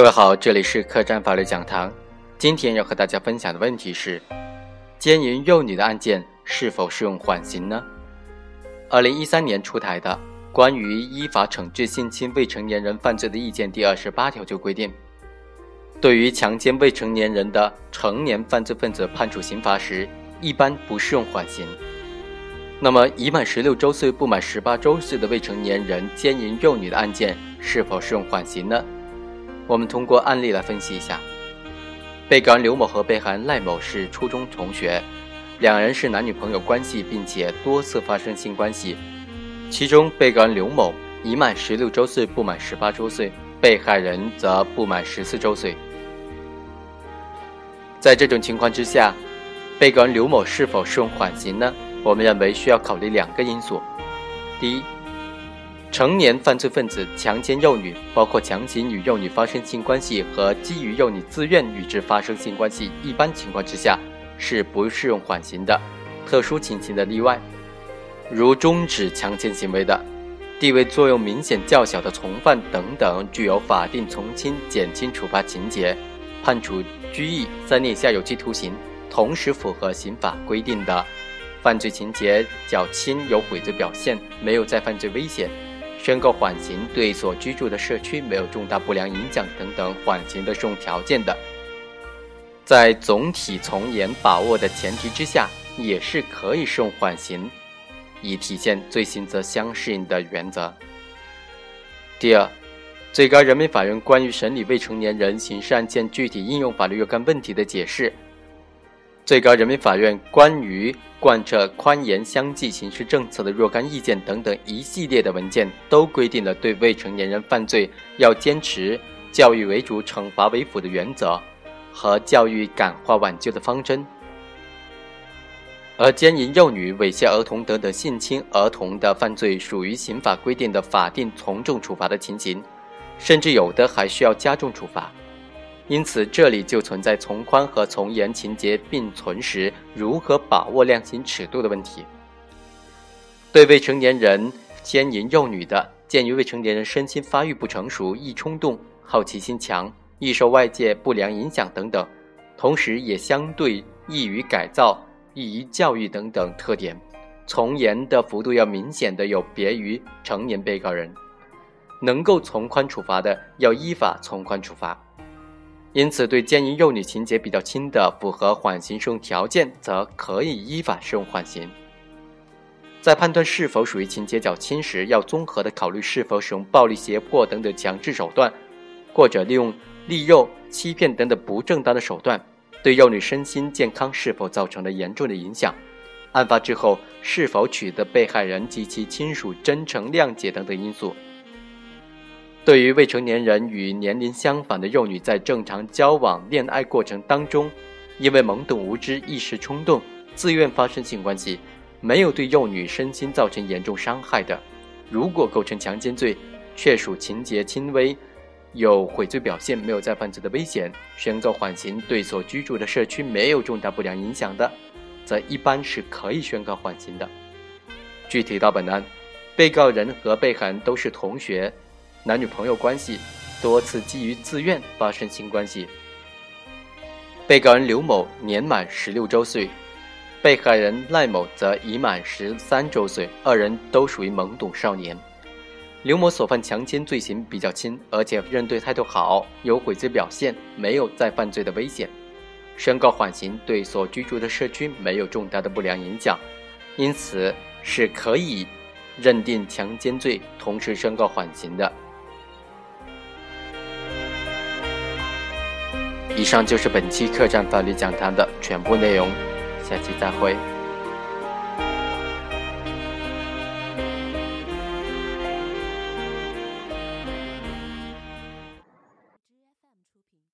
各位好，这里是客栈法律讲堂。今天要和大家分享的问题是：奸淫幼女的案件是否适用缓刑呢？二零一三年出台的《关于依法惩治性侵未成年人犯罪的意见》第二十八条就规定，对于强奸未成年人的成年犯罪分子判处刑罚时，一般不适用缓刑。那么，已满十六周岁不满十八周岁的未成年人奸淫幼女的案件是否适用缓刑呢？我们通过案例来分析一下。被告人刘某和被害人赖某是初中同学，两人是男女朋友关系，并且多次发生性关系。其中，被告人刘某已满十六周岁不满十八周岁，被害人则不满十四周岁。在这种情况之下，被告人刘某是否适用缓刑呢？我们认为需要考虑两个因素：第一，成年犯罪分子强奸幼女，包括强行与幼女发生性关系和基于幼女自愿与之发生性关系，一般情况之下是不适用缓刑的。特殊情形的例外，如终止强奸行为的、地位作用明显较小的从犯等等，具有法定从轻、减轻处罚情节，判处拘役三年以下有期徒刑，同时符合刑法规定的犯罪情节较轻、有悔罪表现、没有再犯罪危险。宣告缓刑，对所居住的社区没有重大不良影响等等缓刑的适用条件的，在总体从严把握的前提之下，也是可以适用缓刑，以体现罪刑责相适应的原则。第二，最高人民法院关于审理未成年人刑事案件具体应用法律若干问题的解释。最高人民法院关于贯彻宽严相济刑事政策的若干意见等等一系列的文件，都规定了对未成年人犯罪要坚持教育为主、惩罚为辅的原则和教育感化挽救的方针。而奸淫幼女、猥亵儿童等等性侵儿童的犯罪，属于刑法规定的法定从重处罚的情形，甚至有的还需要加重处罚。因此，这里就存在从宽和从严情节并存时，如何把握量刑尺度的问题。对未成年人奸淫幼女的，鉴于未成年人身心发育不成熟、易冲动、好奇心强、易受外界不良影响等等，同时也相对易于改造、易于教育等等特点，从严的幅度要明显的有别于成年被告人，能够从宽处罚的，要依法从宽处罚。因此，对奸淫幼女情节比较轻的，符合缓刑适用条件，则可以依法适用缓刑。在判断是否属于情节较轻时，要综合的考虑是否使用暴力、胁迫等等强制手段，或者利用利诱、欺骗等等不正当的手段，对幼女身心健康是否造成了严重的影响，案发之后是否取得被害人及其亲属真诚谅解等等因素。对于未成年人与年龄相仿的幼女在正常交往恋爱过程当中，因为懵懂无知、一时冲动、自愿发生性关系，没有对幼女身心造成严重伤害的，如果构成强奸罪，确属情节轻微，有悔罪表现，没有再犯罪的危险，宣告缓刑，对所居住的社区没有重大不良影响的，则一般是可以宣告缓刑的。具体到本案，被告人和被害人都是同学。男女朋友关系，多次基于自愿发生性关系。被告人刘某年满十六周岁，被害人赖某则已满十三周岁，二人都属于懵懂少年。刘某所犯强奸罪行比较轻，而且认罪态度好，有悔罪表现，没有再犯罪的危险，宣告缓刑，对所居住的社区没有重大的不良影响，因此是可以认定强奸罪，同时宣告缓刑的。以上就是本期客栈法律讲堂的全部内容，下期再会。